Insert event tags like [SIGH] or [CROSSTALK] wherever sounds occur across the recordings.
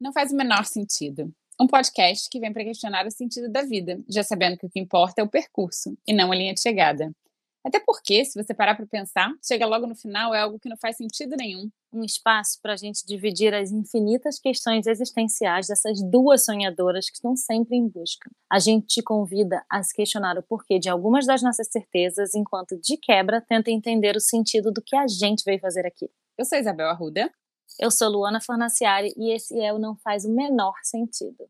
Não faz o menor sentido. Um podcast que vem para questionar o sentido da vida, já sabendo que o que importa é o percurso e não a linha de chegada. Até porque, se você parar para pensar, chega logo no final é algo que não faz sentido nenhum. Um espaço para a gente dividir as infinitas questões existenciais dessas duas sonhadoras que estão sempre em busca. A gente te convida a se questionar o porquê de algumas das nossas certezas, enquanto de quebra tenta entender o sentido do que a gente veio fazer aqui. Eu sou Isabel Arruda. Eu sou Luana Fornaciari e esse é o Não Faz o Menor Sentido.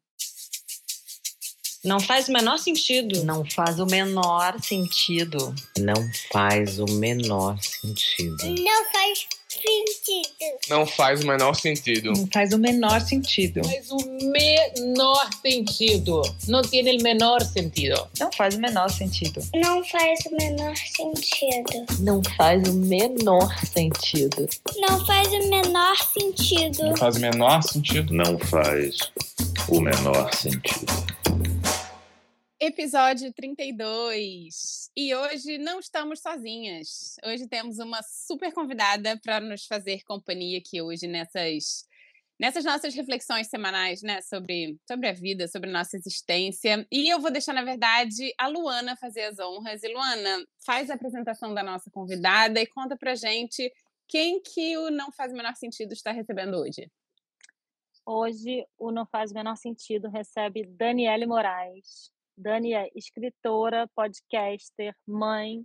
Não faz o menor sentido. Não faz o menor sentido. Não faz o menor sentido. Não faz sentido. Não faz o menor sentido. Não faz o menor sentido. Faz o menor sentido. Não tem o menor sentido. Não faz o menor sentido. Não faz o menor sentido. Não faz o menor sentido. Não faz o menor sentido. Não faz o menor sentido. Não faz o menor sentido. Episódio 32. E hoje não estamos sozinhas. Hoje temos uma super convidada para nos fazer companhia aqui hoje nessas nessas nossas reflexões semanais, né, sobre sobre a vida, sobre a nossa existência. E eu vou deixar, na verdade, a Luana fazer as honras. E Luana, faz a apresentação da nossa convidada e conta pra gente quem que o não faz o menor sentido está recebendo hoje. Hoje, o Não Faz o Menor Sentido recebe Daniele Moraes. Dani é escritora, podcaster, mãe,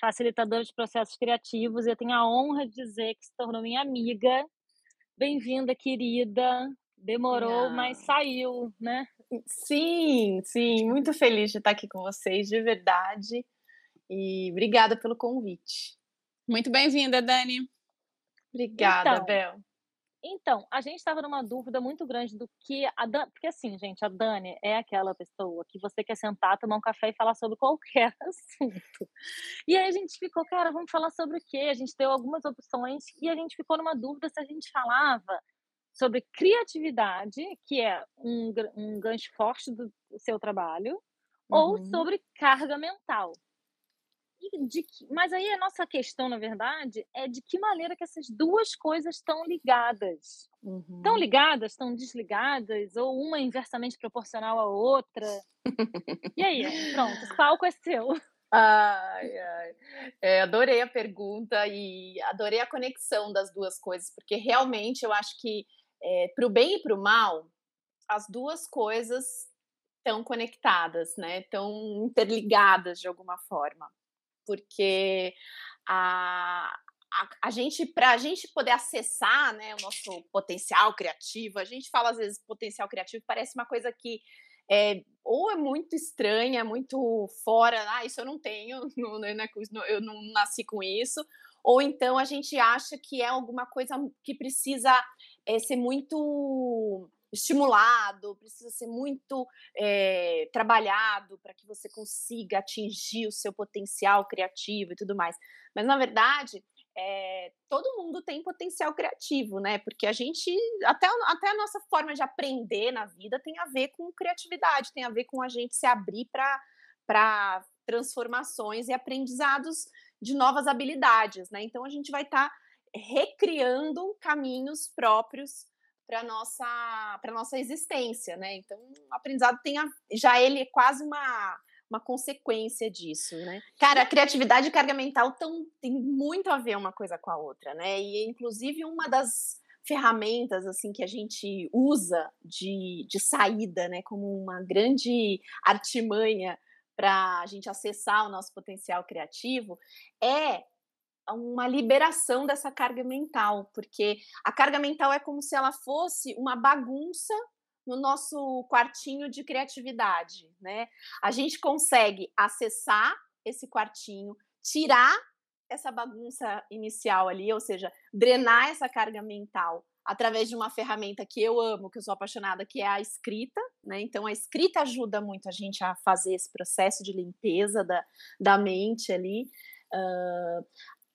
facilitadora de processos criativos. E eu tenho a honra de dizer que se tornou minha amiga. Bem-vinda, querida. Demorou, mas saiu, né? Sim, sim. Muito feliz de estar aqui com vocês, de verdade. E obrigada pelo convite. Muito bem-vinda, Dani. Obrigada, Então, Bel. Então, a gente estava numa dúvida muito grande do que a Dani, porque assim, gente, a Dani é aquela pessoa que você quer sentar, tomar um café e falar sobre qualquer [LAUGHS] assunto. E aí a gente ficou, cara, vamos falar sobre o quê? A gente deu algumas opções e a gente ficou numa dúvida se a gente falava sobre criatividade, que é um, um gancho forte do seu trabalho, ou Uhum. sobre carga mental. De que- mas aí a nossa questão, na verdade, é de que maneira que essas duas coisas estão ligadas. Uhum. Estão ligadas, estão desligadas, ou uma inversamente proporcional à outra. E aí, pronto, o palco é seu. Ai, ai. É, adorei a pergunta e adorei a conexão das duas coisas, porque realmente eu acho que é, para o bem e para o mal, as duas coisas estão conectadas, né? Estão interligadas de alguma forma, porque a, a, a gente, para a gente poder acessar, né, o nosso potencial criativo, a gente fala às vezes potencial criativo parece uma coisa que é, ou é muito estranha, muito fora, ah, isso eu não tenho, [LAUGHS] não, não é co- não- eu não nasci com isso, ou então a gente acha que é alguma coisa que precisa é, ser muito estimulado, precisa ser muito é, trabalhado para que você consiga atingir o seu potencial criativo e tudo mais. Mas na verdade, é, todo mundo tem potencial criativo, né? Porque a gente, até, até a nossa forma de aprender na vida tem a ver com criatividade, tem a ver com a gente se abrir para transformações e aprendizados de novas habilidades, né? Então a gente vai estar recriando caminhos próprios para nossa para nossa existência, né? Então o aprendizado tem a, já ele é quase uma uma consequência disso, né? Cara, a criatividade e carga mental tão, tem muito a ver uma coisa com a outra, né? E inclusive uma das ferramentas assim que a gente usa de, de saída, né, como uma grande artimanha para a gente acessar o nosso potencial criativo é uma liberação dessa carga mental, porque a carga mental é como se ela fosse uma bagunça no nosso quartinho de criatividade, né? A gente consegue acessar esse quartinho, tirar essa bagunça inicial ali, ou seja, drenar essa carga mental através de uma ferramenta que eu amo, que eu sou apaixonada, que é a escrita, né? Então a escrita ajuda muito a gente a fazer esse processo de limpeza da, da mente ali. Uh,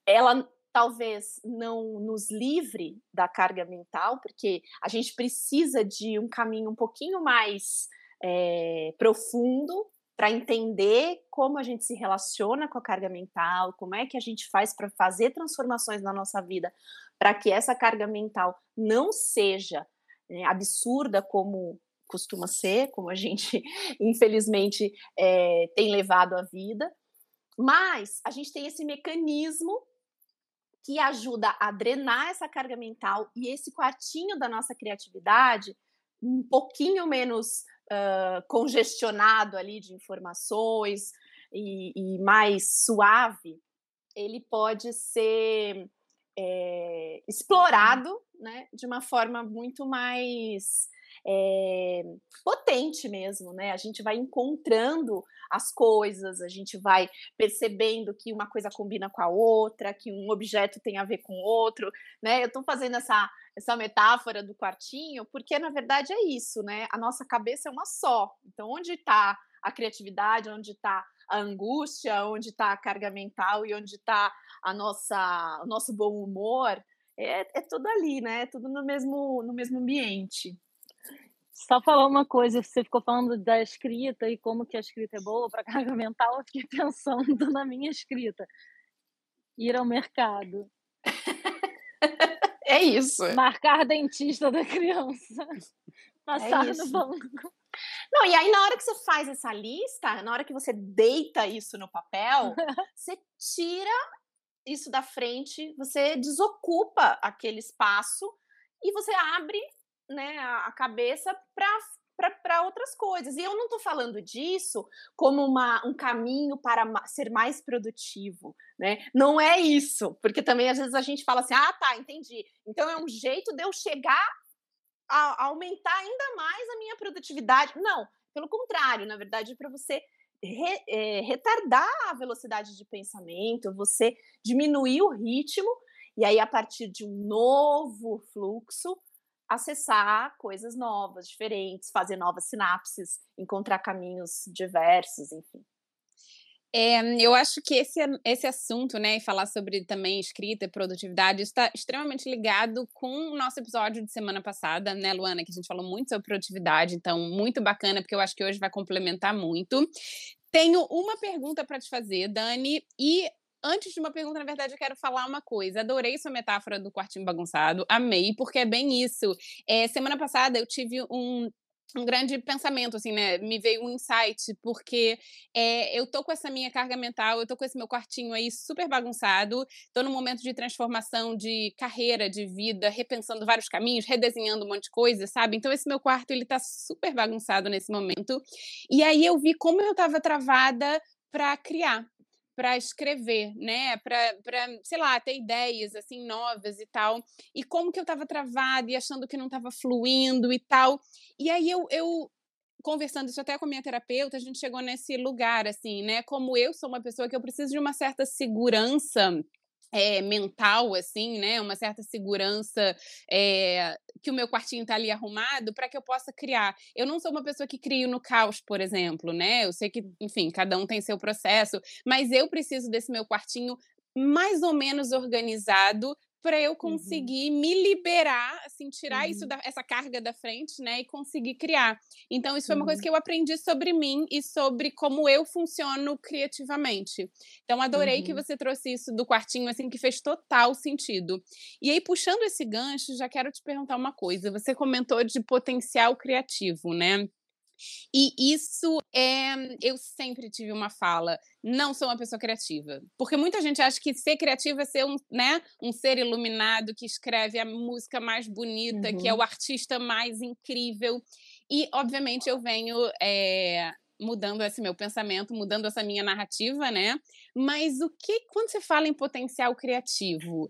ela talvez não nos livre da carga mental, porque a gente precisa de um caminho um pouquinho mais é, profundo para entender como a gente se relaciona com a carga mental, como é que a gente faz para fazer transformações na nossa vida, para que essa carga mental não seja né, absurda como costuma ser, como a gente, [LAUGHS] infelizmente, é, tem levado a vida. Mas a gente tem esse mecanismo que ajuda a drenar essa carga mental e esse quartinho da nossa criatividade um pouquinho menos uh, congestionado ali de informações e, e, mais suave, ele pode ser é, explorado né, de uma forma muito mais é, potente mesmo, né? A gente vai encontrando as coisas, a gente vai percebendo que uma coisa combina com a outra, que um objeto tem a ver com outro, né? Eu estou fazendo essa essa metáfora do quartinho, porque na verdade é isso, né? A nossa cabeça é uma só. Então, onde está a criatividade, onde está a angústia, onde está a carga mental e onde está a nossa, o nosso bom humor, é, é tudo ali, né? É tudo no mesmo, no mesmo ambiente. Só falar uma coisa, você ficou falando da escrita e como que a escrita é boa para [LAUGHS] carga mental, eu fiquei pensando na minha escrita. Ir ao mercado. [LAUGHS] é isso. Marcar dentista da criança. [LAUGHS] Passar é no banco. Não, e aí na hora que você faz essa lista, na hora que você deita isso no papel, você tira isso da frente, você desocupa aquele espaço e você abre né, a cabeça para outras coisas. E eu não estou falando disso como uma, um caminho para ser mais produtivo, né? Não é isso, porque também às vezes a gente fala assim, ah, tá, entendi. Então é um jeito de eu chegar a, aumentar ainda mais a minha produtividade. Não, pelo contrário, na verdade, é para você re, é, retardar a velocidade de pensamento, você diminuir o ritmo, e aí, a partir de um novo fluxo, acessar coisas novas, diferentes, fazer novas sinapses, encontrar caminhos diversos, enfim. É, eu acho que esse, esse assunto, né, e falar sobre também escrita e produtividade, está extremamente ligado com o nosso episódio de semana passada, né, Luana, que a gente falou muito sobre produtividade, então muito bacana, porque eu acho que hoje vai complementar muito. Tenho uma pergunta para te fazer, Dani, e Antes de uma pergunta, na verdade, eu quero falar uma coisa. Adorei sua metáfora do quartinho bagunçado. Amei, porque é bem isso. É, semana passada eu tive um um grande pensamento, assim, né? Me veio um insight, porque é, eu tô com essa minha carga mental, eu tô com esse meu quartinho aí super bagunçado, tô num momento de transformação de carreira, de vida, repensando vários caminhos, redesenhando um monte de coisa, sabe? Então esse meu quarto, ele tá super bagunçado nesse momento. E aí eu vi como eu tava travada para criar, para escrever, né? Para, sei lá, ter ideias assim novas e tal. E como que eu estava travada e achando que não estava fluindo e tal. E aí eu, eu conversando isso até com a minha terapeuta, a gente chegou nesse lugar assim, né? Como eu sou uma pessoa que eu preciso de uma certa segurança é, mental, assim, né? Uma certa segurança é, que o meu quartinho tá ali arrumado para que eu possa criar. Eu não sou uma pessoa que crio no caos, por exemplo, né? Eu sei que, enfim, cada um tem seu processo, mas eu preciso desse meu quartinho mais ou menos organizado para eu uhum. conseguir uhum. me liberar, assim, tirar uhum. isso da, essa carga da frente, né, e conseguir criar. Então isso foi uma coisa uhum. que eu aprendi sobre mim e sobre como eu funciono criativamente. Então adorei que uhum. você trouxe isso do quartinho assim que fez total sentido. E aí puxando esse gancho, já quero te perguntar uma coisa. Você comentou de potencial criativo, né? E isso é. Eu sempre tive uma fala. Não sou uma pessoa criativa. Porque muita gente acha que ser criativo é ser um, né, um ser iluminado que escreve a música mais bonita, uhum. que é uhum. o artista mais incrível. E, obviamente, eu venho. É, mudando esse meu pensamento, mudando essa minha narrativa, né? Mas o que, quando você fala em potencial criativo,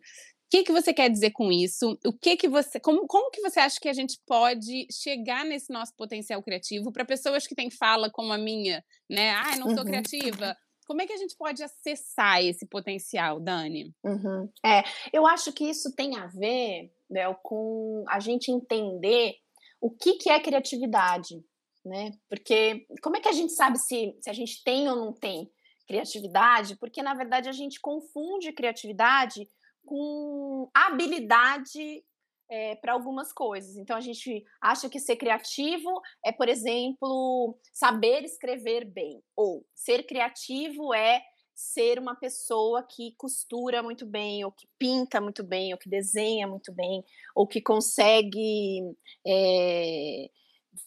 que, que você quer dizer com isso? O que que você, como, como que você acha que a gente pode chegar nesse nosso potencial criativo para pessoas que têm fala como a minha, né? Ah, não sou uhum. criativa. Como é que a gente pode acessar esse potencial, Dani? Uhum. É, eu acho que isso tem a ver, Bel, com a gente entender o que, que é criatividade, né? Porque como é que a gente sabe se, se a gente tem ou não tem criatividade? Porque, na verdade, a gente confunde criatividade com habilidade é, para algumas coisas. Então a gente acha que ser criativo é, por exemplo, saber escrever bem, ou ser criativo é ser uma pessoa que costura muito bem, ou que pinta muito bem, ou que desenha muito bem, ou que consegue é,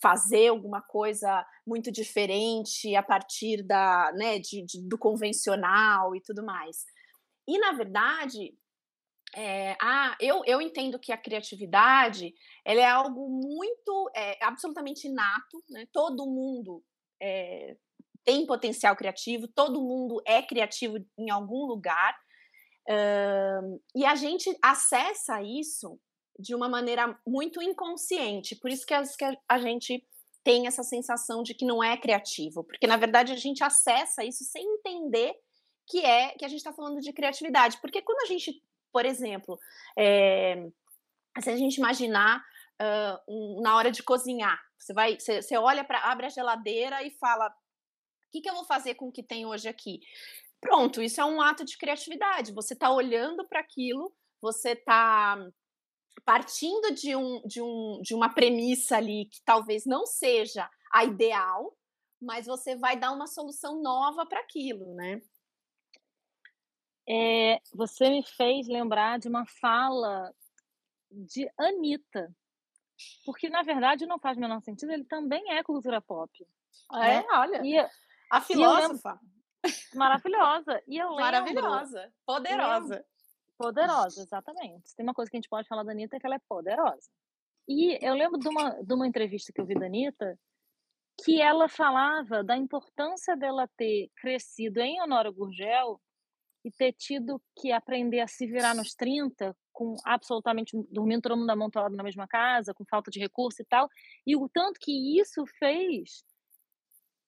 fazer alguma coisa muito diferente a partir da, né, de, de, do convencional e tudo mais. E, na verdade, é, ah, eu, eu entendo que a criatividade ela é algo muito, é, absolutamente inato, né? todo mundo é, tem potencial criativo, todo mundo é criativo em algum lugar, uh, e a gente acessa isso de uma maneira muito inconsciente, por isso que, as, que a gente tem essa sensação de que não é criativo, porque na verdade a gente acessa isso sem entender que é que a gente está falando de criatividade, porque quando a gente, por exemplo, é, se a gente imaginar uh, um, na hora de cozinhar, você vai, você, você olha para abre a geladeira e fala que, que eu vou fazer com o que tem hoje aqui? Pronto, isso é um ato de criatividade. Você está olhando para aquilo, você está partindo de, um, de, um, de uma premissa ali que talvez não seja a ideal, mas você vai dar uma solução nova para aquilo, né? É, você me fez lembrar de uma fala de Anitta, porque na verdade não faz o menor sentido, ele também é cultura pop. É, né? olha. E, a filósofa. Maravilhosa. E eu [LAUGHS] lembro, Maravilhosa. Poderosa. Lembro, poderosa, exatamente. Tem uma coisa que a gente pode falar da Anitta é que ela é poderosa. E eu lembro de uma, de uma entrevista que eu vi da Anitta que ela falava da importância dela ter crescido em Honório Gurgel e ter tido que aprender a se virar nos 30, com absolutamente dormindo todo mundo amontoado na mesma casa, com falta de recurso e tal, e o tanto que isso fez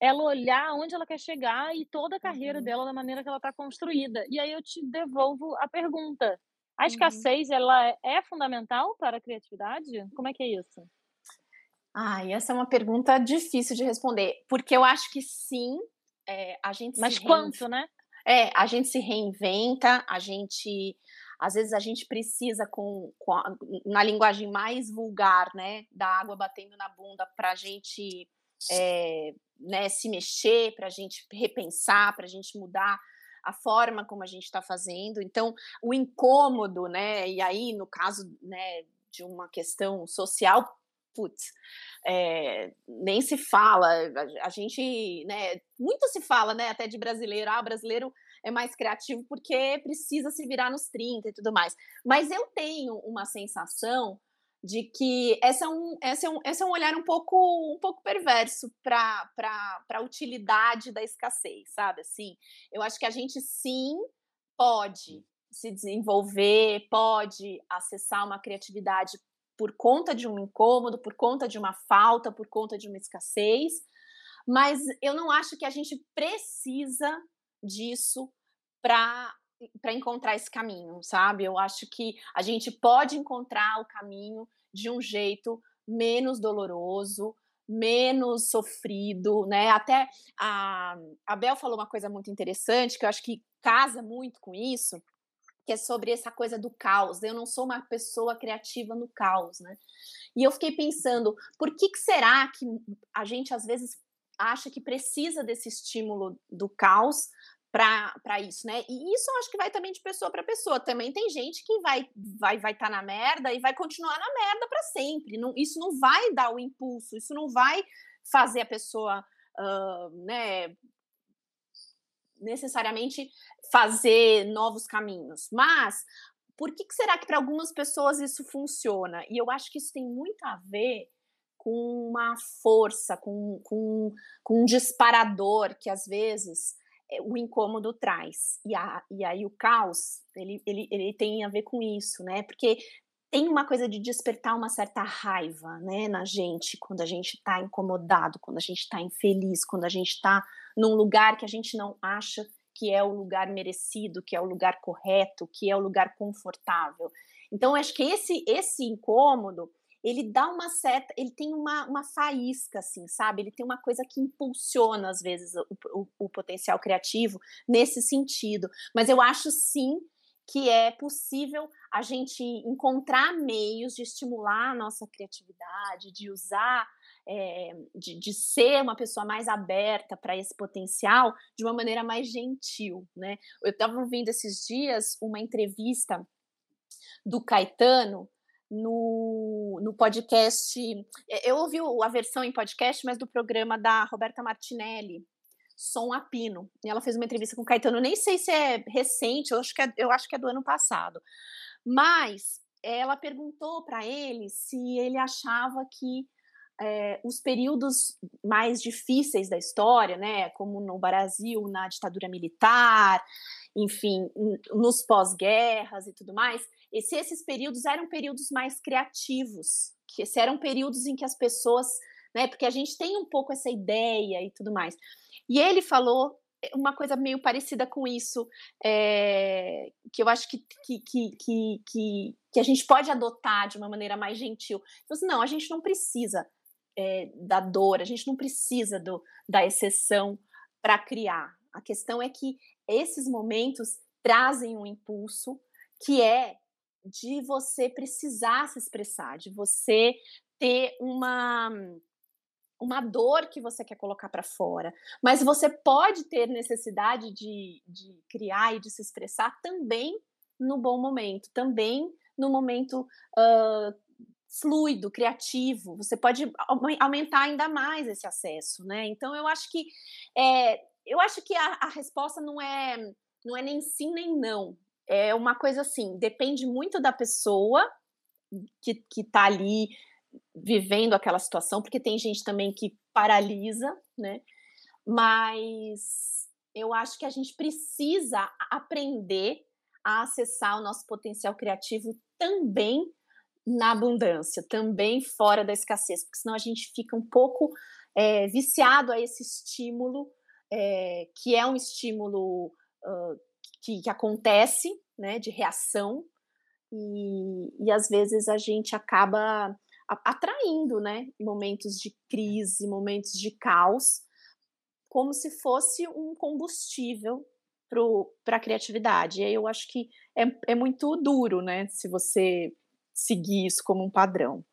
ela olhar onde ela quer chegar e toda a carreira uhum. dela da maneira que ela está construída. E aí eu te devolvo a pergunta: a uhum. escassez uhum. ela é, fundamental para a criatividade? Como é que é isso? Ah, essa é uma pergunta difícil de responder, porque eu acho que sim, é, a gente Mas quanto, né? É, a gente se reinventa, a gente às vezes a gente precisa com, com a, na linguagem mais vulgar, né, da água batendo na bunda para a gente é, né, se mexer, para a gente repensar, para a gente mudar a forma como a gente está fazendo. Então, o incômodo, né? E aí, no caso né, de uma questão social, putz, é, nem se fala. A, a, gente, né? Muito se fala, né? Até de brasileiro. Ah, brasileiro é mais criativo porque precisa se virar nos 30 e tudo mais. Mas eu tenho uma sensação de que essa é um, essa é um, esse é um olhar um pouco, um pouco perverso para a utilidade da escassez, sabe? Assim, eu acho que a gente sim pode se desenvolver, pode acessar uma criatividade por conta de um incômodo, por conta de uma falta, por conta de uma escassez, mas eu não acho que a gente precisa disso para para encontrar esse caminho, sabe? Eu acho que a gente pode encontrar o caminho de um jeito menos doloroso, menos sofrido, né? Até a, a Bel falou uma coisa muito interessante que eu acho que casa muito com isso, que é sobre essa coisa do caos. Eu não sou uma pessoa criativa no caos, né? E eu fiquei pensando, por que, que será que a gente às vezes acha que precisa desse estímulo do caos para isso, né? E isso eu acho que vai também de pessoa para pessoa. Também tem gente que vai vai vai estar tá na merda e vai continuar na merda para sempre. Não, isso não vai dar o impulso, isso não vai fazer a pessoa, uh, né? Necessariamente fazer novos caminhos. Mas por que, que será que para algumas pessoas isso funciona? E eu acho que isso tem muito a ver com uma força, com, com, com um disparador que às vezes é, o incômodo traz. E, a, e aí o caos, ele, ele, ele tem a ver com isso, né? Porque tem uma coisa de despertar uma certa raiva, né, na gente, quando a gente está incomodado, quando a gente está infeliz, quando a gente está num lugar que a gente não acha que é o lugar merecido, que é o lugar correto, que é o lugar confortável. Então, acho que esse, esse incômodo, ele dá uma certa, ele tem uma, uma faísca, assim, sabe? Ele tem uma coisa que impulsiona, às vezes, o, o, o potencial criativo nesse sentido. Mas eu acho sim que é possível a gente encontrar meios de estimular a nossa criatividade, de usar é, de, de, ser uma pessoa mais aberta para esse potencial de uma maneira mais gentil, né? Eu estava ouvindo esses dias uma entrevista do Caetano no, no podcast. Eu ouvi a versão em podcast, mas do programa da Roberta Martinelli, Som Apino. E ela fez uma entrevista com o Caetano, nem sei se é recente, eu acho que é, eu acho que é do ano passado. Mas ela perguntou para ele se ele achava que é, os períodos mais difíceis da história, né, como no Brasil, na ditadura militar, enfim, nos pós-guerras e tudo mais, e se esses períodos eram períodos mais criativos, que se eram períodos em que as pessoas, né, porque a gente tem um pouco essa ideia e tudo mais. E ele falou uma coisa meio parecida com isso, é, que eu acho que, que, que, que, que, a gente pode adotar de uma maneira mais gentil. Assim, não, a gente não precisa é, da dor, a gente não precisa do, da exceção para criar. A questão é que esses momentos trazem um impulso que é de você precisar se expressar, de você ter uma uma dor que você quer colocar para fora, mas você pode ter necessidade de, de criar e de se expressar também no bom momento, também no momento uh, fluido, criativo. Você pode aumentar ainda mais esse acesso, né? Então eu acho que é, eu acho que a, a resposta não é não é nem sim nem não. É uma coisa assim, depende muito da pessoa que, que tá ali vivendo aquela situação, porque tem gente também que paralisa, né? Mas eu acho que a gente precisa aprender a acessar o nosso potencial criativo também na abundância, também fora da escassez, porque senão a gente fica um pouco é, viciado a esse estímulo, é, que é um estímulo uh, que, que, acontece, né, de reação, e, e às vezes a gente acaba atraindo, né, momentos de crise, momentos de caos, como se fosse um combustível para a criatividade. E aí eu acho que é, é muito duro, né, se você seguir isso como um padrão.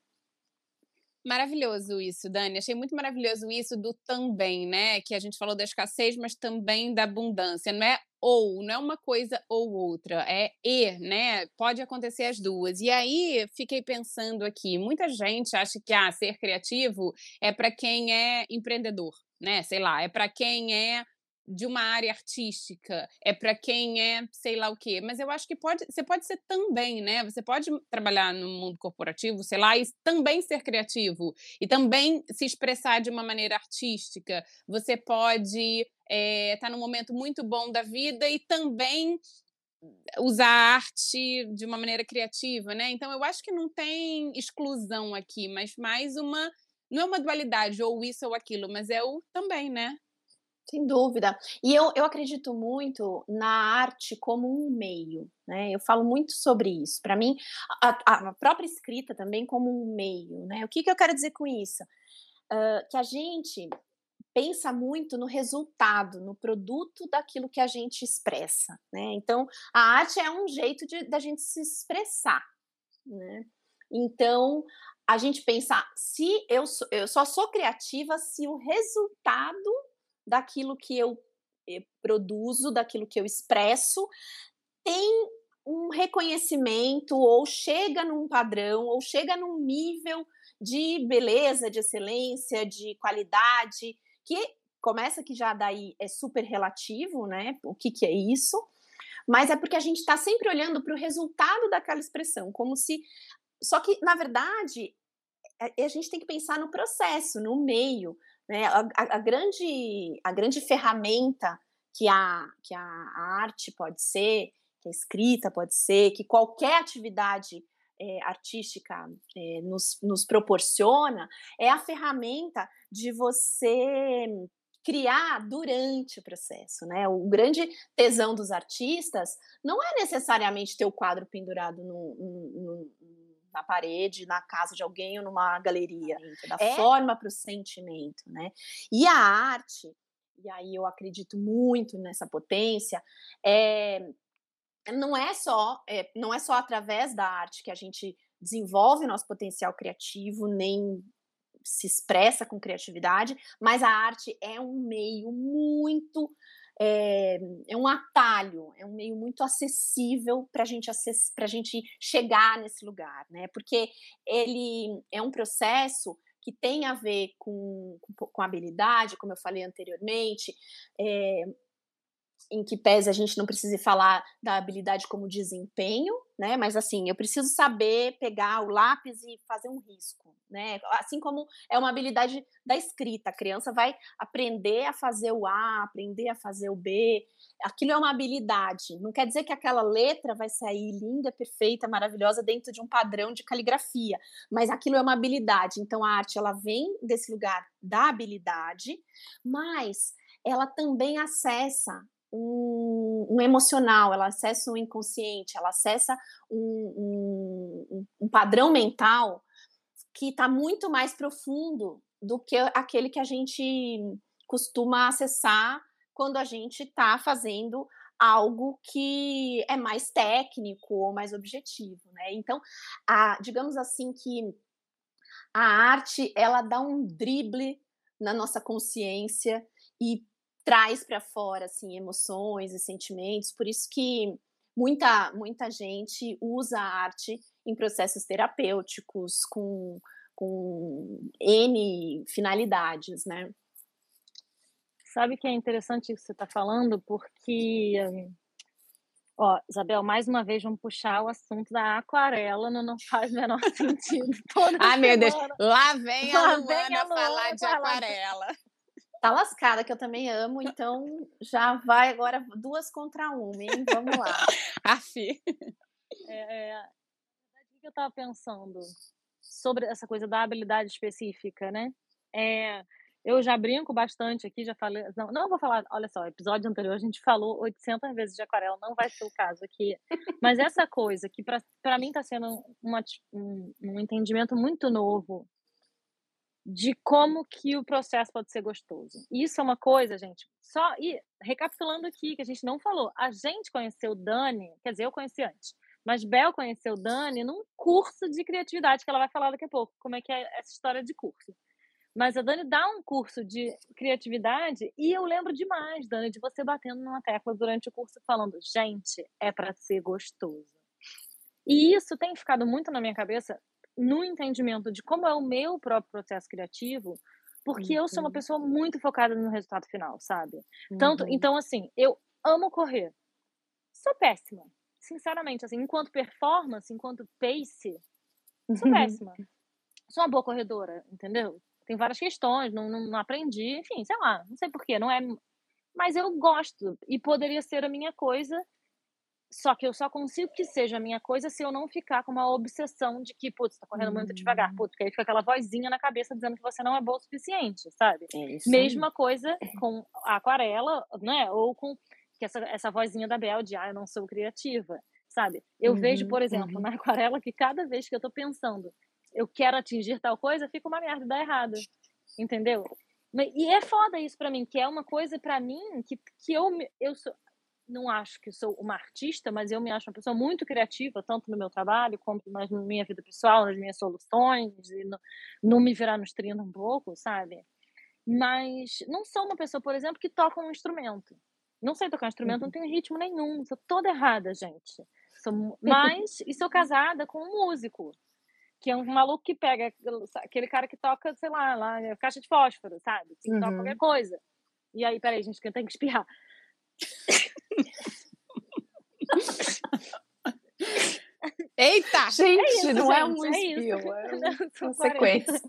Maravilhoso isso, Dani. Achei muito maravilhoso isso do também, né? Que a gente falou da escassez, mas também da abundância. Não é ou, não é uma coisa ou outra, é e, né? Pode acontecer as duas. E aí, fiquei pensando aqui, muita gente acha que ah, ser criativo é para quem é empreendedor, né? Sei lá, é para quem é de uma área artística, é para quem é sei lá o quê. Mas eu acho que pode, você pode ser também, né? Você pode trabalhar no mundo corporativo, sei lá, e também ser criativo e também se expressar de uma maneira artística. Você pode estar é, tá num momento muito bom da vida e também usar a arte de uma maneira criativa, né? Então eu acho que não tem exclusão aqui, mas mais uma não é uma dualidade ou isso ou aquilo, mas é o também, né? Sem dúvida. E eu, eu acredito muito na arte como um meio, né? Eu falo muito sobre isso. Para mim, a, a, própria escrita também como um meio, né? O que, que eu quero dizer com isso? Uh, que a gente pensa muito no resultado, no produto daquilo que a gente expressa, né? Então, a arte é um jeito de da gente se expressar, né? Então, a gente pensa, se eu, eu só sou criativa se o resultado daquilo que eu eh, produzo, daquilo que eu expresso, tem um reconhecimento ou chega num padrão ou chega num nível de beleza, de excelência, de qualidade, que começa que já daí é super relativo, né? O que, que é isso? Mas é porque a gente está sempre olhando para o resultado daquela expressão, como se. Só que, na verdade, a gente tem que pensar no processo, no meio. Né? A, a, a, grande, a grande ferramenta que a, que a, arte pode ser, que a escrita pode ser, que qualquer atividade é, artística é, nos, nos proporciona, é a ferramenta de você criar durante o processo, né? O grande tesão dos artistas não é necessariamente ter o quadro pendurado no, no, no na parede, na casa de alguém ou numa galeria, da é. forma para o sentimento, né? E a arte, e aí eu acredito muito nessa potência, é, não é só é, não é só através da arte que a gente desenvolve nosso potencial criativo, nem se expressa com criatividade, mas a arte é um meio muito é, é, um atalho, é um meio muito acessível para gente a gente chegar nesse lugar, né? Porque ele é um processo que tem a ver com, com habilidade, como eu falei anteriormente, é, em que pese a gente não precise falar da habilidade como desempenho, né? Mas assim, eu preciso saber pegar o lápis e fazer um risco, né? Assim como é uma habilidade da escrita, a criança vai aprender a fazer o A, aprender a fazer o B. Aquilo é uma habilidade. Não quer dizer que aquela letra vai sair linda, perfeita, maravilhosa dentro de um padrão de caligrafia, mas aquilo é uma habilidade. Então a arte ela vem desse lugar da habilidade, mas ela também acessa um, um, emocional, ela acessa um inconsciente, ela acessa um, um, um padrão mental que está muito mais profundo do que aquele que a gente costuma acessar quando a gente está fazendo algo que é mais técnico ou mais objetivo, né? Então, a, digamos assim que a arte ela dá um drible na nossa consciência e traz para fora assim emoções e sentimentos, por isso que muita muita gente usa a arte em processos terapêuticos com com N finalidades, né? Sabe que é interessante isso que você está falando, porque Ó, Isabel, mais uma vez vamos puxar o assunto da aquarela, não, não faz o menor [LAUGHS] sentido. Toda Ai, semana. meu Deus, lá vem a Luana falar de aquarela. Tá lascada, que eu também amo, então já vai agora duas contra uma, hein? Vamos lá. [LAUGHS] Afi. É, é, o que eu tava pensando sobre essa coisa da habilidade específica, né? É, eu já brinco bastante aqui, já falei. Não, não vou falar. Olha só, episódio anterior a gente falou 800 vezes de aquarela, não vai ser o caso aqui. Mas essa coisa que para mim está sendo uma, um, um entendimento muito novo de como que o processo pode ser gostoso. Isso é uma coisa, gente. Só e recapitulando aqui que a gente não falou, a gente conheceu Dani, quer dizer, eu conheci antes, mas Bel conheceu Dani num curso de criatividade que ela vai falar daqui a pouco, como é que é essa história de curso. Mas a Dani dá um curso de criatividade e eu lembro demais, Dani, de você batendo numa tecla durante o curso falando, gente, é para ser gostoso. E isso tem ficado muito na minha cabeça no entendimento de como é o meu próprio processo criativo, porque uhum. eu sou uma uhum. pessoa muito focada no resultado final, sabe? Tanto, uhum. então assim, eu amo correr. Sou péssima. Sinceramente, assim, enquanto performance, enquanto pace, sou péssima. Sou uma boa corredora, entendeu? Tem várias questões, não, não, não aprendi, enfim, sei lá, não sei porquê, não é. Mas eu gosto e poderia ser a minha coisa só que eu só consigo que seja a minha coisa se eu não ficar com uma obsessão de que, putz, tá correndo muito devagar, hum. putz, porque aí fica aquela vozinha na cabeça dizendo que você não é boa o suficiente, sabe? É Mesma aí. coisa com a aquarela, né? Ou com que essa, essa vozinha da Bel de, ah, eu não sou criativa, sabe? Eu uhum, vejo, por exemplo, uhum. na aquarela que cada vez que eu tô pensando, eu quero atingir tal coisa, fica uma merda, dá errado, entendeu? E é foda isso para mim, que é uma coisa para mim que, que eu, eu sou não acho que sou uma artista, mas eu me acho uma pessoa muito criativa, tanto no meu trabalho, quanto na minha vida pessoal, nas minhas soluções, e no, não me virar nos 30 um pouco, sabe? Mas não sou uma pessoa, por exemplo, que toca um instrumento. Não sei tocar um instrumento, uhum. não tenho ritmo nenhum, sou toda errada, gente. Sou, [LAUGHS] mas, e sou casada com um músico, que é um maluco que pega aquele cara que toca, sei lá, lá caixa de fósforo, sabe? Que uhum. toca qualquer coisa. E aí, peraí, gente, que eu tenho que espirrar. Eita! Gente, é isso, não é gente, [LAUGHS] é um espirro, é, é uma sequência.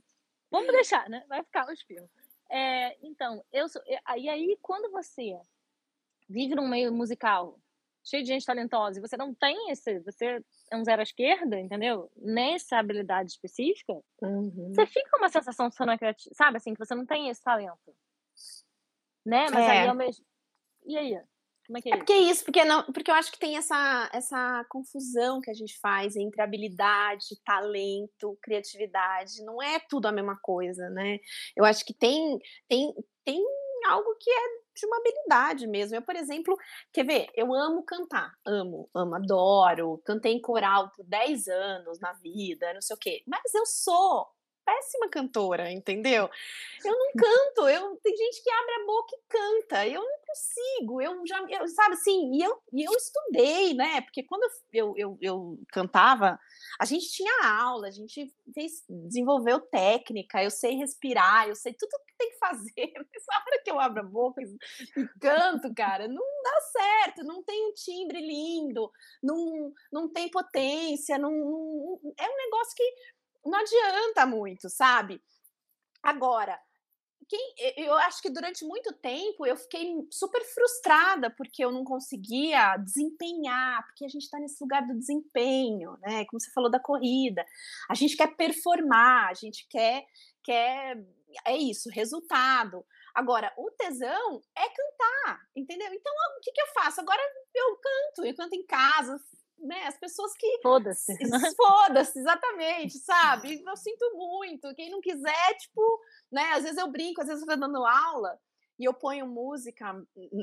Vamos deixar, né? Vai ficar um espirro. É, então, eu sou, e aí quando você vive num meio musical cheio de gente talentosa e você não tem esse, você é um zero à esquerda, entendeu? Nessa habilidade específica, uhum. você fica com uma sensação de não é sabe assim, que você não tem esse talento. Né? Mas é. aí ao mesmo e aí? Como é que é, é porque é isso, porque, não, porque eu acho que tem essa, essa confusão que a gente faz entre habilidade, talento, criatividade. Não é tudo a mesma coisa, né? Eu acho que tem, tem, tem algo que é de uma habilidade mesmo. Eu, por exemplo, quer ver? Eu amo cantar, amo, amo, adoro. Cantei em coral por 10 anos na vida, não sei o quê. Mas eu sou péssima cantora, entendeu? Eu não canto, eu tem gente que abre a boca e canta, eu não consigo, eu já, eu, sabe assim, e eu, e eu estudei, né? Porque quando eu, eu, eu cantava, a gente tinha aula, a gente fez, desenvolveu técnica, eu sei respirar, eu sei tudo que tem que fazer, [LAUGHS] mas a hora que eu abro a boca e canto, cara, não dá certo, não tem um timbre lindo, não, não tem potência, não, não é um negócio que não adianta muito, sabe? Agora, quem, eu acho que durante muito tempo eu fiquei super frustrada porque eu não conseguia desempenhar, porque a gente está nesse lugar do desempenho, né? Como você falou da corrida, a gente quer performar, a gente quer, quer é isso, resultado. Agora, o tesão é cantar, entendeu? Então, o que, que eu faço? Agora eu canto, eu canto em casa, né, as pessoas que. Foda-se. Foda-se, exatamente, sabe? Eu sinto muito. Quem não quiser, tipo, né? Às vezes eu brinco, às vezes eu tô dando aula e eu ponho música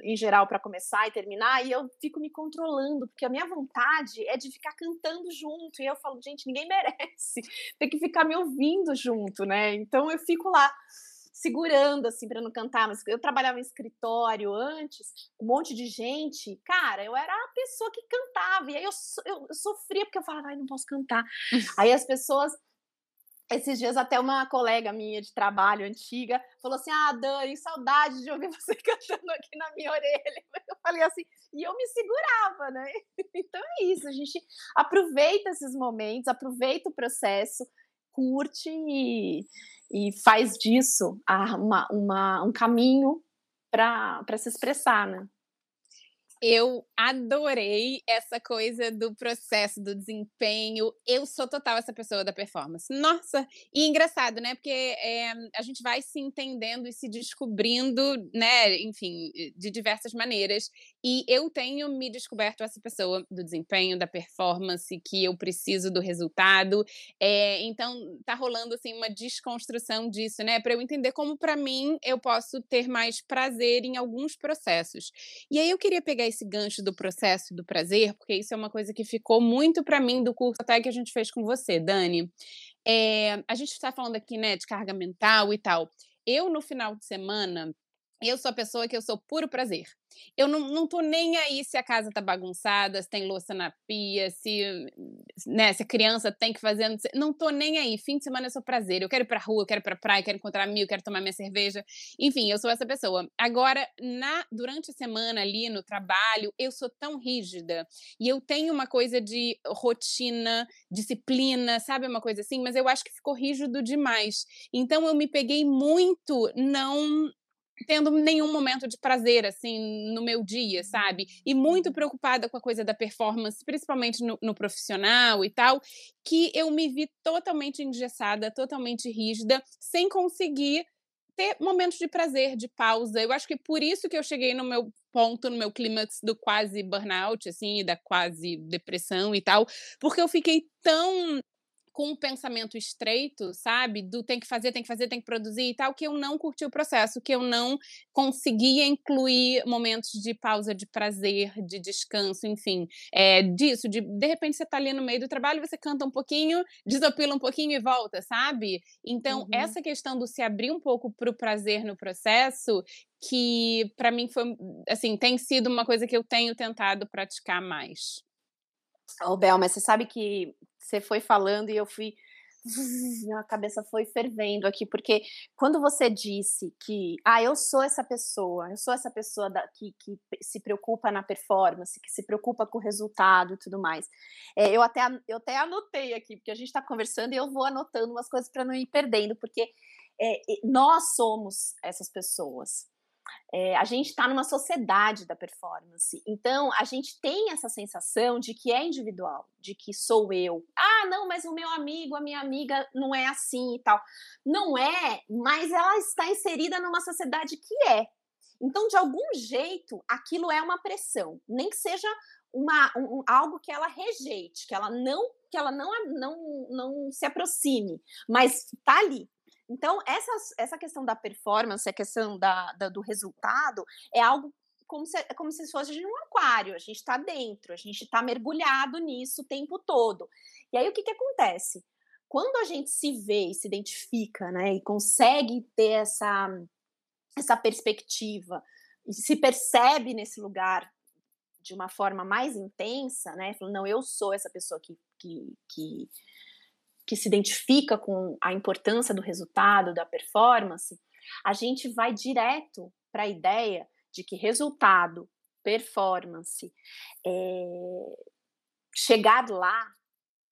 em geral para começar e terminar e eu fico me controlando, porque a minha vontade é de ficar cantando junto. E eu falo, gente, ninguém [LAUGHS] merece ter que ficar me ouvindo junto, né? Então eu fico lá segurando assim para não cantar, mas eu trabalhava em escritório antes, um monte de gente, cara, eu era a pessoa que cantava, e aí eu, eu, eu sofria porque eu falava, ai, não posso cantar. [LAUGHS] aí as pessoas esses dias até uma colega minha de trabalho antiga falou assim: "Ah, Dani, saudade de ouvir [LAUGHS] você cantando aqui na minha orelha". [LAUGHS] Eu falei assim, e eu me segurava, né? Então é isso, a gente aproveita esses momentos, aproveita o processo, curte e, e faz disso uma, uma, um caminho para se expressar, né? Eu adorei essa coisa do processo, do desempenho. Eu sou total essa pessoa da performance. Nossa! E engraçado, né? Porque é, a gente vai se entendendo e se descobrindo, né? Enfim, de diversas maneiras. E eu tenho me descoberto essa pessoa do desempenho, da performance, que eu preciso do resultado. É, então, tá rolando, assim, uma desconstrução disso, né? Para eu entender como, para mim, eu posso ter mais prazer em alguns processos. E aí eu queria pegar esse gancho do processo do prazer, porque isso é uma coisa que ficou muito para mim do curso até que a gente fez com você, Dani. É, a gente está falando aqui, né, de carga mental e tal. Eu, no final de semana, eu sou a pessoa que eu sou puro prazer. Eu não, não tô nem aí se a casa tá bagunçada, se tem louça na pia, se, né, se a criança tem que fazer. Não tô nem aí. Fim de semana é só prazer. Eu quero ir pra rua, eu quero ir pra praia, quero encontrar amigo, quero tomar minha cerveja. Enfim, eu sou essa pessoa. Agora, na durante a semana ali no trabalho, eu sou tão rígida. E eu tenho uma coisa de rotina, disciplina, sabe? Uma coisa assim, mas eu acho que ficou rígido demais. Então eu me peguei muito não tendo nenhum momento de prazer, assim, no meu dia, sabe? E muito preocupada com a coisa da performance, principalmente no, no profissional e tal, que eu me vi totalmente engessada, totalmente rígida, sem conseguir ter momentos de prazer, de pausa. Eu acho que por isso que eu cheguei no meu ponto, no meu clímax do quase burnout, assim, da quase depressão e tal, porque eu fiquei tão com um pensamento estreito, sabe? Do tem que fazer, tem que fazer, tem que produzir e tal, que eu não curti o processo, que eu não conseguia incluir momentos de pausa, de prazer, de descanso, enfim. É, disso, de de repente você tá ali no meio do trabalho, você canta um pouquinho, desopila um pouquinho e volta, sabe? Então, uhum. essa questão do se abrir um pouco para o prazer no processo, que para mim foi, assim, tem sido uma coisa que eu tenho tentado praticar mais. Ô, Bel, mas você sabe que você foi falando e eu fui. Minha cabeça foi fervendo aqui, porque quando você disse que, ah, eu sou essa pessoa, eu sou essa pessoa da, que, que se preocupa na performance, que se preocupa com o resultado e tudo mais, é, eu, até, eu até anotei aqui, porque a gente está conversando e eu vou anotando umas coisas para não ir perdendo, porque é, nós somos essas pessoas. É, a gente está numa sociedade da performance. Então, a gente tem essa sensação de que é individual, de que sou eu. Ah, não, mas o meu amigo, a minha amiga não é assim e tal. Não é, mas ela está inserida numa sociedade que é. Então, de algum jeito, aquilo é uma pressão, nem que seja uma, um, algo que ela rejeite, que ela não que ela não, não, não se aproxime, mas está ali, então, essa, essa questão da performance, a questão da, da do resultado, é algo como se, como se fosse um aquário, a gente está dentro, a gente está mergulhado nisso o tempo todo. E aí o que, que acontece? quando a gente se vê e se identifica, né, e consegue ter essa, essa perspectiva, e se percebe nesse lugar de uma forma mais intensa, né, não, eu sou essa pessoa que, que, que, que se identifica com a importância do resultado, da performance, a gente vai direto para a ideia de que resultado, performance, é, chegar lá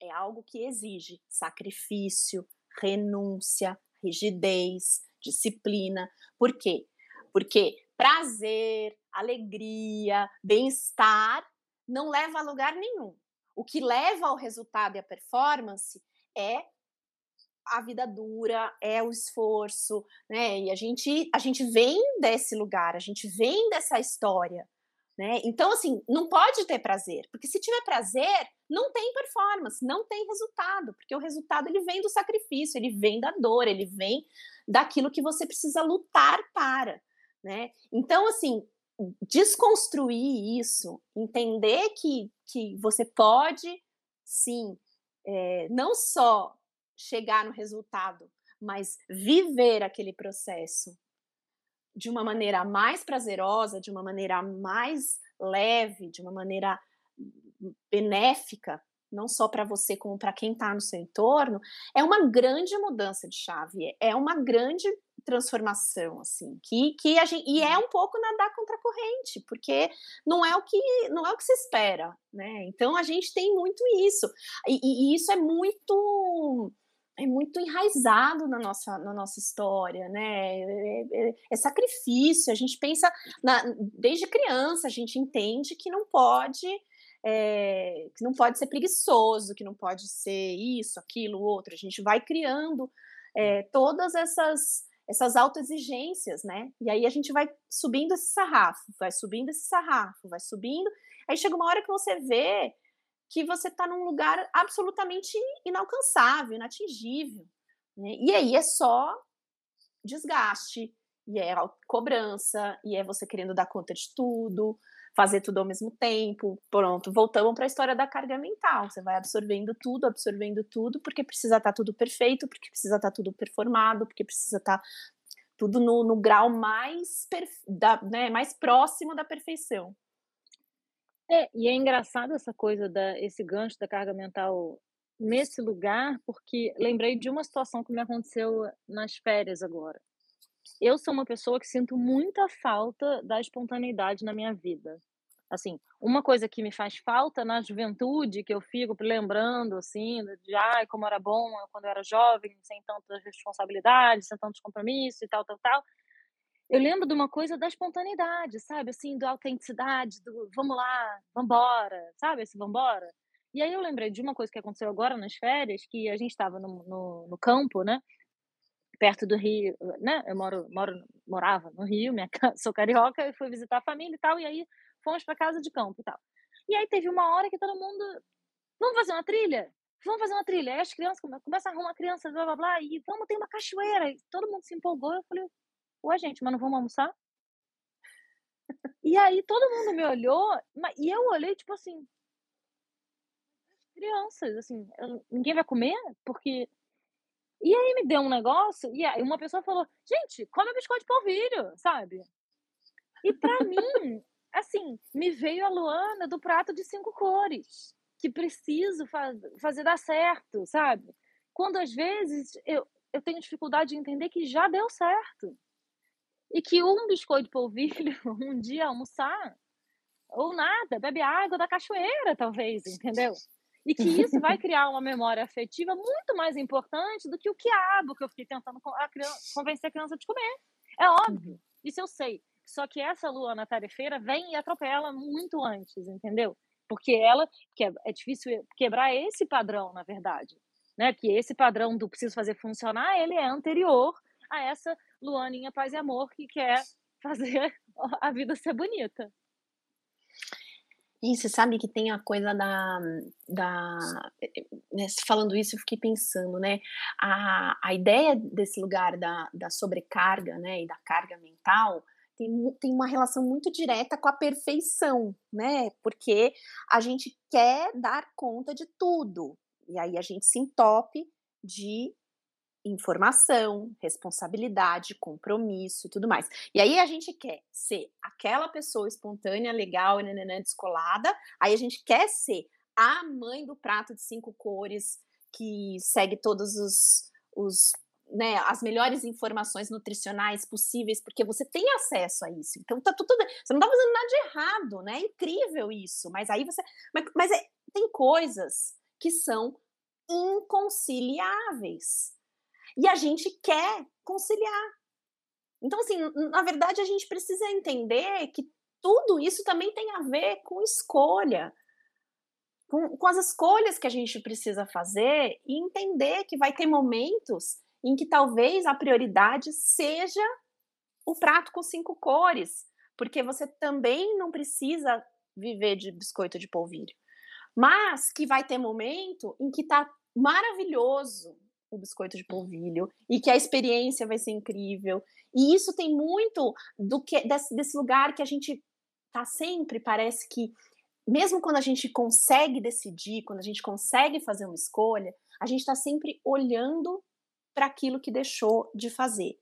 é algo que exige sacrifício, renúncia, rigidez, disciplina. Por quê? Porque prazer, alegria, bem-estar não leva a lugar nenhum. O que leva ao resultado e à performance é a vida dura, é o esforço, né? E a gente a gente vem desse lugar, a gente vem dessa história. Né? Então, assim, não pode ter prazer, porque se tiver prazer, não tem performance, não tem resultado, porque o resultado ele vem do sacrifício, ele vem da dor, ele vem daquilo que você precisa lutar para, né? Então, assim, desconstruir isso, entender que, que você pode, sim, é, não só chegar no resultado, mas viver aquele processo, de uma maneira mais prazerosa, de uma maneira mais leve, de uma maneira benéfica, não só para você como para quem está no seu entorno, é uma grande mudança de chave, é uma grande transformação assim, que, que a gente, e é um pouco nadar contra a corrente, porque não é o que não é o que se espera, né? Então a gente tem muito isso. E, e isso é muito é muito enraizado na nossa, na nossa história, né? É, é, é, sacrifício. A gente pensa, na, desde criança, a gente entende que não pode, é, que não pode ser preguiçoso, que não pode ser isso, aquilo, outro. A gente vai criando é, todas essas essas autoexigências, né? E aí a gente vai subindo esse sarrafo, vai subindo esse sarrafo, vai subindo. Aí chega uma hora que você vê que você está num lugar absolutamente inalcançável, inatingível. Né? E aí é só desgaste, e é cobrança, e é você querendo dar conta de tudo, fazer tudo ao mesmo tempo. Pronto, voltamos para a história da carga mental. Você vai absorvendo tudo, absorvendo tudo, porque precisa estar tá tudo perfeito, porque precisa estar tá tudo performado, porque precisa estar tá tudo no, no grau mais, da, né, mais próximo da perfeição. É, e é engraçado essa coisa da esse gancho da carga mental nesse lugar, porque lembrei de uma situação que me aconteceu nas férias agora. Eu sou uma pessoa que sinto muita falta da espontaneidade na minha vida. Assim, uma coisa que me faz falta na juventude, que eu fico lembrando, assim, de ai, como era bom quando eu era jovem, sem tantas responsabilidades, sem tantos compromissos e tal, tal, tal eu lembro de uma coisa da espontaneidade, sabe? Assim, da autenticidade, do vamos lá, vambora, sabe? Esse vambora. E aí eu lembrei de uma coisa que aconteceu agora nas férias, que a gente estava no, no, no, campo, né? Perto do Rio, né? Eu moro, moro, morava no Rio, minha, [LAUGHS] sou carioca, e fui visitar a família e tal, e aí fomos para casa de campo e tal. E aí teve uma hora que todo mundo, vamos fazer uma trilha? Vamos fazer uma trilha. Aí as crianças começam a arrumar crianças, blá blá blá, e vamos ter uma cachoeira. E todo mundo se empolgou. Eu falei, Ué, gente, mas não vamos almoçar? E aí todo mundo me olhou, e eu olhei, tipo assim, crianças, assim, ninguém vai comer? Porque. E aí me deu um negócio, e aí uma pessoa falou, gente, come biscoito de polvilho, sabe? E pra [LAUGHS] mim, assim, me veio a Luana do prato de cinco cores, que preciso faz, fazer dar certo, sabe? Quando às vezes eu, eu tenho dificuldade de entender que já deu certo. E que um biscoito de polvilho, [LAUGHS] um dia almoçar, ou nada, bebe água da cachoeira, talvez, entendeu? E que isso vai [LAUGHS] criar uma memória afetiva muito mais importante do que o quiabo que eu fiquei tentando convencer a criança de comer. É óbvio, uhum. isso eu sei. Só que essa lua na tarefeira vem e atropela muito antes, entendeu? Porque ela, que é, é difícil quebrar esse padrão, na verdade, né? Que esse padrão do preciso fazer funcionar, ele é anterior a essa Luaninha Paz e Amor que quer fazer [LAUGHS] a vida ser bonita. E você sabe que tem a coisa da. da né, falando isso, eu fiquei pensando, né? A, a ideia desse lugar da, da sobrecarga, né? E da carga mental tem, tem uma relação muito direta com a perfeição, né? Porque a gente quer dar conta de tudo. E aí a gente se entope de informação, responsabilidade, compromisso e tudo mais. E aí a gente quer ser aquela pessoa espontânea, legal, nananã, descolada, aí a gente quer ser a mãe do prato de cinco cores que segue todos os, os né, as melhores informações nutricionais possíveis, porque você tem acesso a isso. Então tá tudo. Você não tá fazendo nada de errado, né? É incrível isso. Mas aí você. Mas, mas é, tem coisas que são inconciliáveis. E a gente quer conciliar. Então, assim, na verdade, a gente precisa entender que tudo isso também tem a ver com escolha. Com, com as escolhas que a gente precisa fazer e entender que vai ter momentos em que talvez a prioridade seja o prato com cinco cores, porque você também não precisa viver de biscoito de polvilho. Mas que vai ter momento em que tá maravilhoso o biscoito de polvilho e que a experiência vai ser incrível. E isso tem muito do que desse, desse lugar que a gente tá sempre, parece que mesmo quando a gente consegue decidir, quando a gente consegue fazer uma escolha, a gente está sempre olhando para aquilo que deixou de fazer.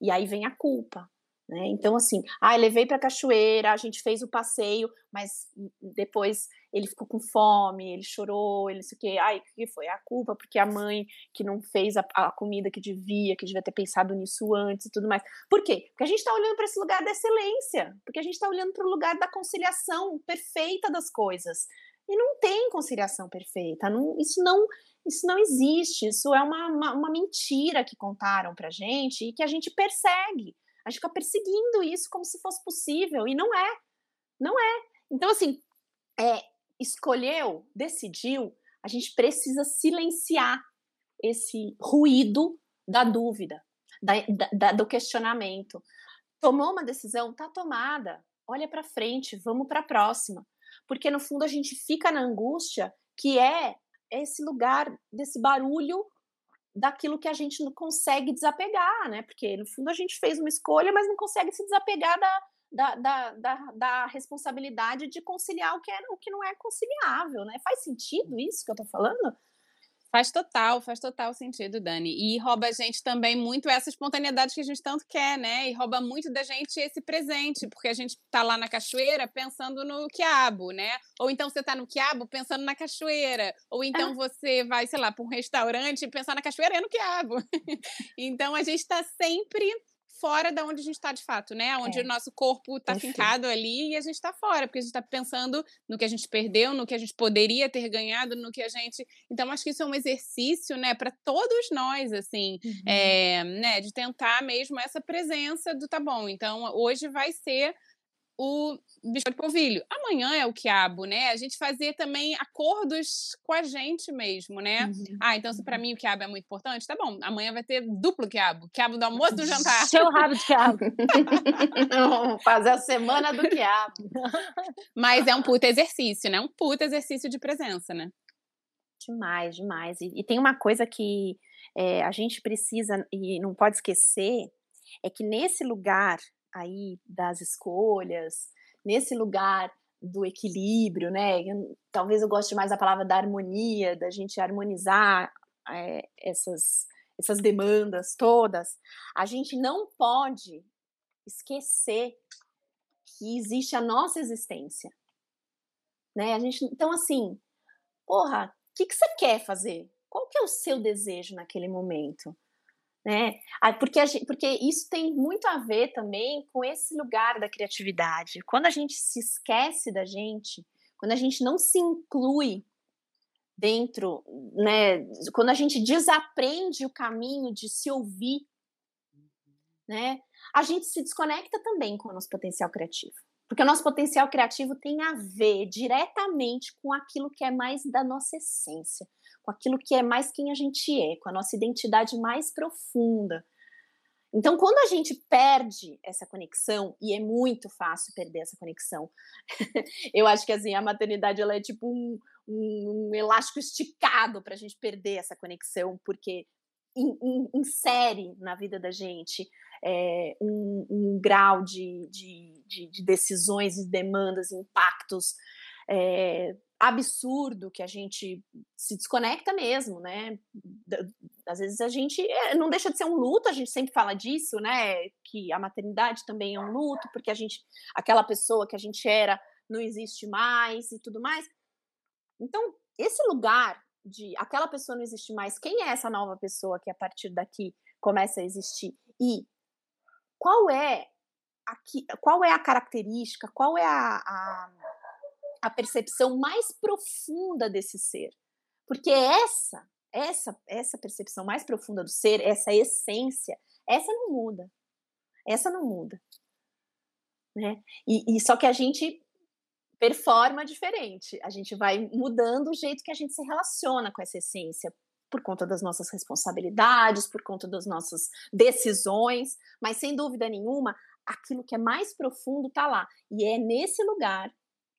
E aí vem a culpa. Né? Então, assim, ah, levei para a cachoeira, a gente fez o passeio, mas depois ele ficou com fome, ele chorou, ele sei o quê. Ai, que foi? A culpa, porque a mãe que não fez a, a, comida que devia, que devia ter pensado nisso antes e tudo mais. Por quê? Porque a gente está olhando para esse lugar da excelência, porque a gente está olhando para o lugar da conciliação perfeita das coisas. E não tem conciliação perfeita. Não, isso não isso não existe. Isso é uma, uma, uma mentira que contaram para gente e que a gente persegue. A gente fica perseguindo isso como se fosse possível, e não é. Não é. Então, assim, é, escolheu, decidiu, a gente precisa silenciar esse ruído da dúvida, da, da, do questionamento. Tomou uma decisão? Tá tomada. Olha para frente, vamos para a próxima. Porque no fundo a gente fica na angústia que é esse lugar desse barulho daquilo que a gente não consegue desapegar, né? Porque no fundo a gente fez uma escolha, mas não consegue se desapegar da, da, da, da, da responsabilidade de conciliar o que, é, o que não é conciliável, né? Faz sentido isso que eu tô falando? Faz total, faz total sentido, Dani. E rouba a gente também muito essa espontaneidade que a gente tanto quer, né? E rouba muito da gente esse presente, porque a gente tá lá na cachoeira pensando no quiabo, né? Ou então você tá no quiabo pensando na cachoeira. Ou então ah. você vai, sei lá, para um restaurante pensar na cachoeira e no quiabo. [LAUGHS] então a gente tá sempre fora da onde a gente está de fato, né? Onde é. o nosso corpo está fincado ali e a gente está fora, porque a gente está pensando no que a gente perdeu, no que a gente poderia ter ganhado, no que a gente. Então, acho que isso é um exercício, né, para todos nós, assim, uhum. é, né, de tentar mesmo essa presença do tá bom. Então, hoje vai ser o biscoito de polvilho. Amanhã é o quiabo, né? A gente fazer também acordos com a gente mesmo, né? Uhum. Ah, então se para mim o quiabo é muito importante, tá bom. Amanhã vai ter duplo quiabo. Quiabo do almoço e do jantar. Seu rabo de quiabo. [LAUGHS] fazer a semana do quiabo. [LAUGHS] Mas é um puta exercício, né? Um puta exercício de presença, né? Demais, demais. E, e tem uma coisa que é, a gente precisa e não pode esquecer, é que nesse lugar aí das escolhas, nesse lugar do equilíbrio, né? Talvez eu goste mais da palavra da harmonia, da gente harmonizar é, essas, essas demandas todas. A gente não pode esquecer que existe a nossa existência, né? A gente, então assim, porra, o que, que você quer fazer? Qual que é o seu desejo naquele momento? Né? Porque, gente, porque isso tem muito a ver também com esse lugar da criatividade. Quando a gente se esquece da gente, quando a gente não se inclui dentro, né? Quando a gente desaprende o caminho de se ouvir, né? A gente se desconecta também com o nosso potencial criativo. Porque o nosso potencial criativo tem a ver diretamente com aquilo que é mais da nossa essência, com aquilo que é mais quem a gente é, com a nossa identidade mais profunda. Então, quando a gente perde essa conexão, e é muito fácil perder essa conexão, [LAUGHS] eu acho que assim, a maternidade ela é tipo um, um, um elástico esticado para a gente perder essa conexão, porque insere na vida da gente é, um, um, grau de, de, de, de, decisões e demandas, impactos é, absurdo que a gente se desconecta mesmo, né? Às vezes a gente é, não deixa de ser um luto, a gente sempre fala disso, né? Que a maternidade também é um luto, porque a gente, aquela pessoa que a gente era, não existe mais e tudo mais. Então, esse lugar de aquela pessoa não existe mais, quem é essa nova pessoa que a partir daqui começa a existir? E qual é aqui, qual é a característica, qual é a, a, a percepção mais profunda desse ser? Porque essa, essa, essa percepção mais profunda do ser, essa essência, essa não muda. Essa não muda. Né? E, e só que a gente performa diferente. A gente vai mudando o jeito que a gente se relaciona com essa essência, por conta das nossas responsabilidades, por conta das nossas decisões, mas sem dúvida nenhuma, aquilo que é mais profundo está lá. E é nesse lugar,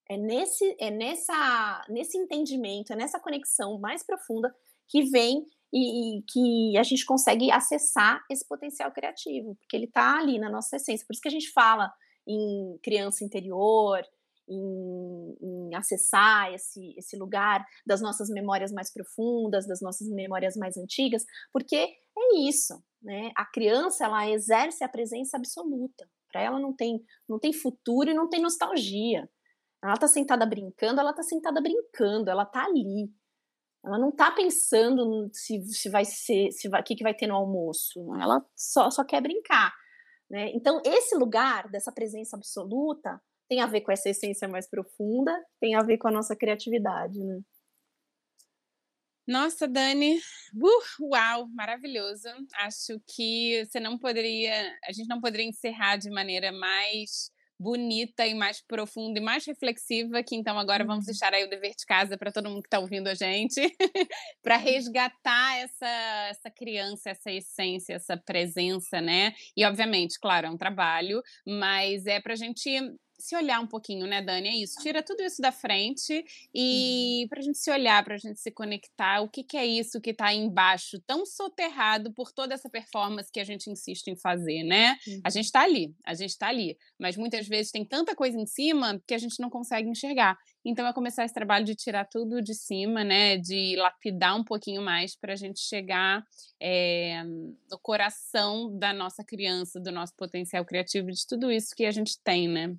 é nesse, é nessa, nesse entendimento, é nessa conexão mais profunda que vem e, e, que a gente consegue acessar esse potencial criativo, porque ele está ali na nossa essência. Por isso que a gente fala em criança interior, em, em, acessar esse, esse lugar das nossas memórias mais profundas, das nossas memórias mais antigas, porque é isso, né? A criança ela exerce a presença absoluta. Para ela não tem não tem futuro e não tem nostalgia. Ela está sentada brincando, ela está sentada brincando, ela está ali. Ela não está pensando se, se vai ser, se vai, o que, que vai ter no almoço. Ela só, só quer brincar. Né? Então, esse lugar dessa presença absoluta tem a ver com essa essência mais profunda, tem a ver com a nossa criatividade, né? Nossa, Dani, uh, uau, maravilhoso. Acho que você não poderia, a gente não poderia encerrar de maneira mais bonita e mais profunda e mais reflexiva, que então agora vamos uhum. deixar aí o dever de casa para todo mundo que está ouvindo a gente, [LAUGHS] para uhum. resgatar essa, essa criança, essa essência, essa presença, né? E obviamente, claro, é um trabalho, mas é para a gente se olhar um pouquinho, né, Dani? É isso. Tira tudo isso da frente e uhum. para a gente se olhar, para a gente se conectar. O que, que é isso que está aí embaixo, tão soterrado por toda essa performance que a gente insiste em fazer, né? Uhum. A gente está ali, a gente está ali, mas muitas vezes tem tanta coisa em cima que a gente não consegue enxergar. Então é começar esse trabalho de tirar tudo de cima, né? De lapidar um pouquinho mais para a gente chegar é, no coração da nossa criança, do nosso potencial criativo, de tudo isso que a gente tem, né?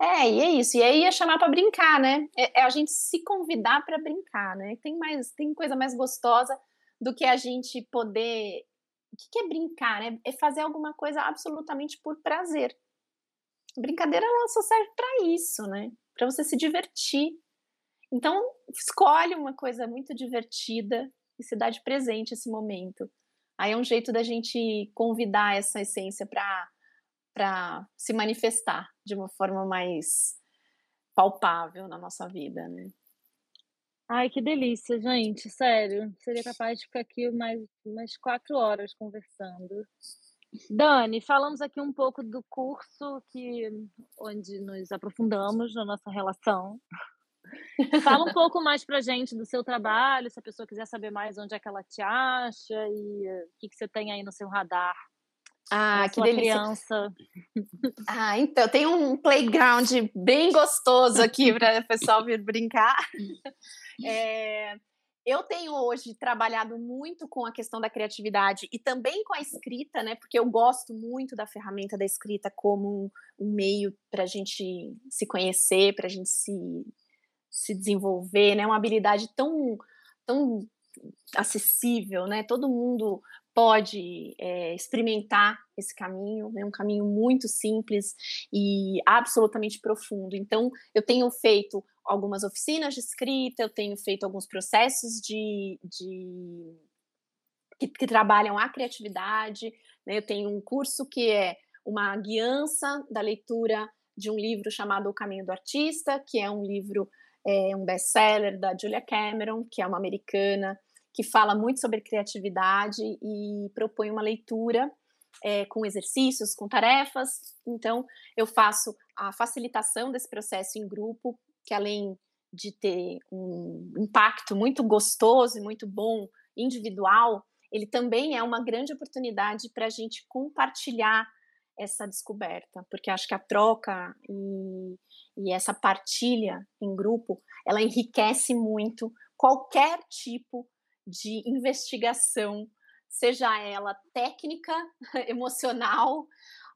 É, e é isso. E aí é chamar para brincar, né? É, é, a gente se convidar para brincar, né? Tem mais, tem coisa mais gostosa do que a gente poder. O que, que é brincar, né? É fazer alguma coisa absolutamente por prazer. brincadeira ela só serve para isso, né? Para você se divertir. Então, escolhe uma coisa muito divertida e se dá de presente esse momento. Aí é um jeito da gente convidar essa essência para para se manifestar de uma forma mais palpável na nossa vida, né? Ai, que delícia, gente, sério. Seria capaz de ficar aqui mais umas quatro horas conversando. Dani, falamos aqui um pouco do curso que onde nos aprofundamos na nossa relação. [LAUGHS] Fala um pouco mais pra gente do seu trabalho, se a pessoa quiser saber mais onde é que ela te acha e o que, que você tem aí no seu radar ah, que delícia. criança. Ah, então, tem um playground bem gostoso aqui para o pessoal vir brincar. [LAUGHS] É, eu tenho hoje trabalhado muito com a questão da criatividade e também com a escrita, né? Porque eu gosto muito da ferramenta da escrita como um meio para a gente se conhecer, para a gente se, se desenvolver, né? Uma habilidade tão, tão acessível, né? Todo mundo pode é, experimentar esse caminho, é né? um caminho muito simples e absolutamente profundo. Então, eu tenho feito algumas oficinas de escrita, eu tenho feito alguns processos de, de que, que, trabalham a criatividade. Né? Eu tenho um curso que é uma guiança da leitura de um livro chamado O Caminho do Artista, que é um livro, é, um best-seller da Julia Cameron, que é uma americana que fala muito sobre criatividade e propõe uma leitura é, com exercícios, com tarefas. Então, eu faço a facilitação desse processo em grupo, que além de ter um impacto muito gostoso e muito bom individual, ele também é uma grande oportunidade para a gente compartilhar essa descoberta, porque acho que a troca e, e essa partilha em grupo, ela enriquece muito qualquer tipo de investigação, seja ela técnica, [LAUGHS] emocional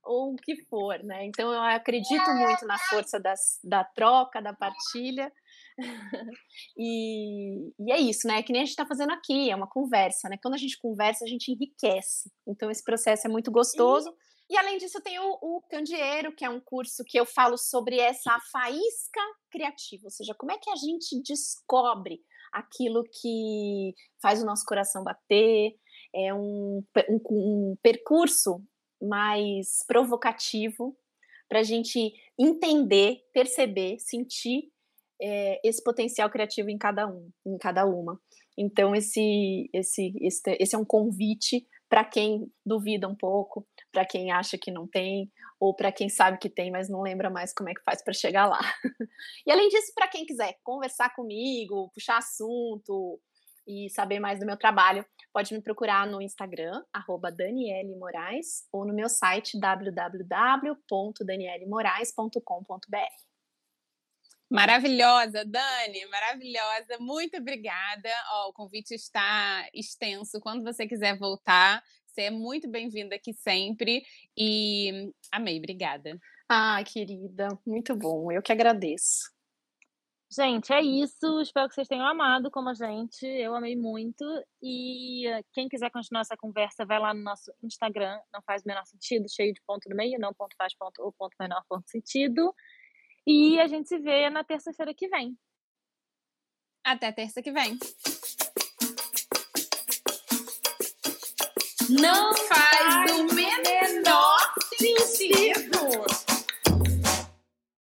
ou o que for, né? Então eu acredito muito na força das, da troca, da partilha. [LAUGHS] e, e, é isso, né? Que nem a gente está fazendo aqui, é uma conversa, né? Quando a gente conversa, a gente enriquece. Então esse processo é muito gostoso. E... E além disso, tem o, o Candeeiro, que é um curso que eu falo sobre essa faísca criativa, ou seja, como é que a gente descobre aquilo que faz o nosso coração bater, é um, um, um percurso mais provocativo para a gente entender, perceber, sentir é, esse potencial criativo em cada um, em cada uma. Então esse esse esse, esse é um convite para quem duvida um pouco, para quem acha que não tem, ou para quem sabe que tem, mas não lembra mais como é que faz para chegar lá. [LAUGHS] e além disso, para quem quiser conversar comigo, puxar assunto e saber mais do meu trabalho, pode me procurar no Instagram, Moraes, ou no meu site www.danielemoraes.com.br. Maravilhosa, Dani, maravilhosa. Muito obrigada. O convite está extenso. Quando você quiser voltar, você é muito bem-vinda aqui sempre. E amei, obrigada. Ah, querida, muito bom. Eu que agradeço. Gente, é isso. Espero que vocês tenham amado como a gente. Eu amei muito. E quem quiser continuar essa conversa, vai lá no nosso Instagram. Não faz o menor sentido, cheio de ponto no meio, não ponto faz ponto ou ponto menor ponto sentido. E a gente se vê na terça-feira que vem. Até terça que vem. não faz o menor sentido.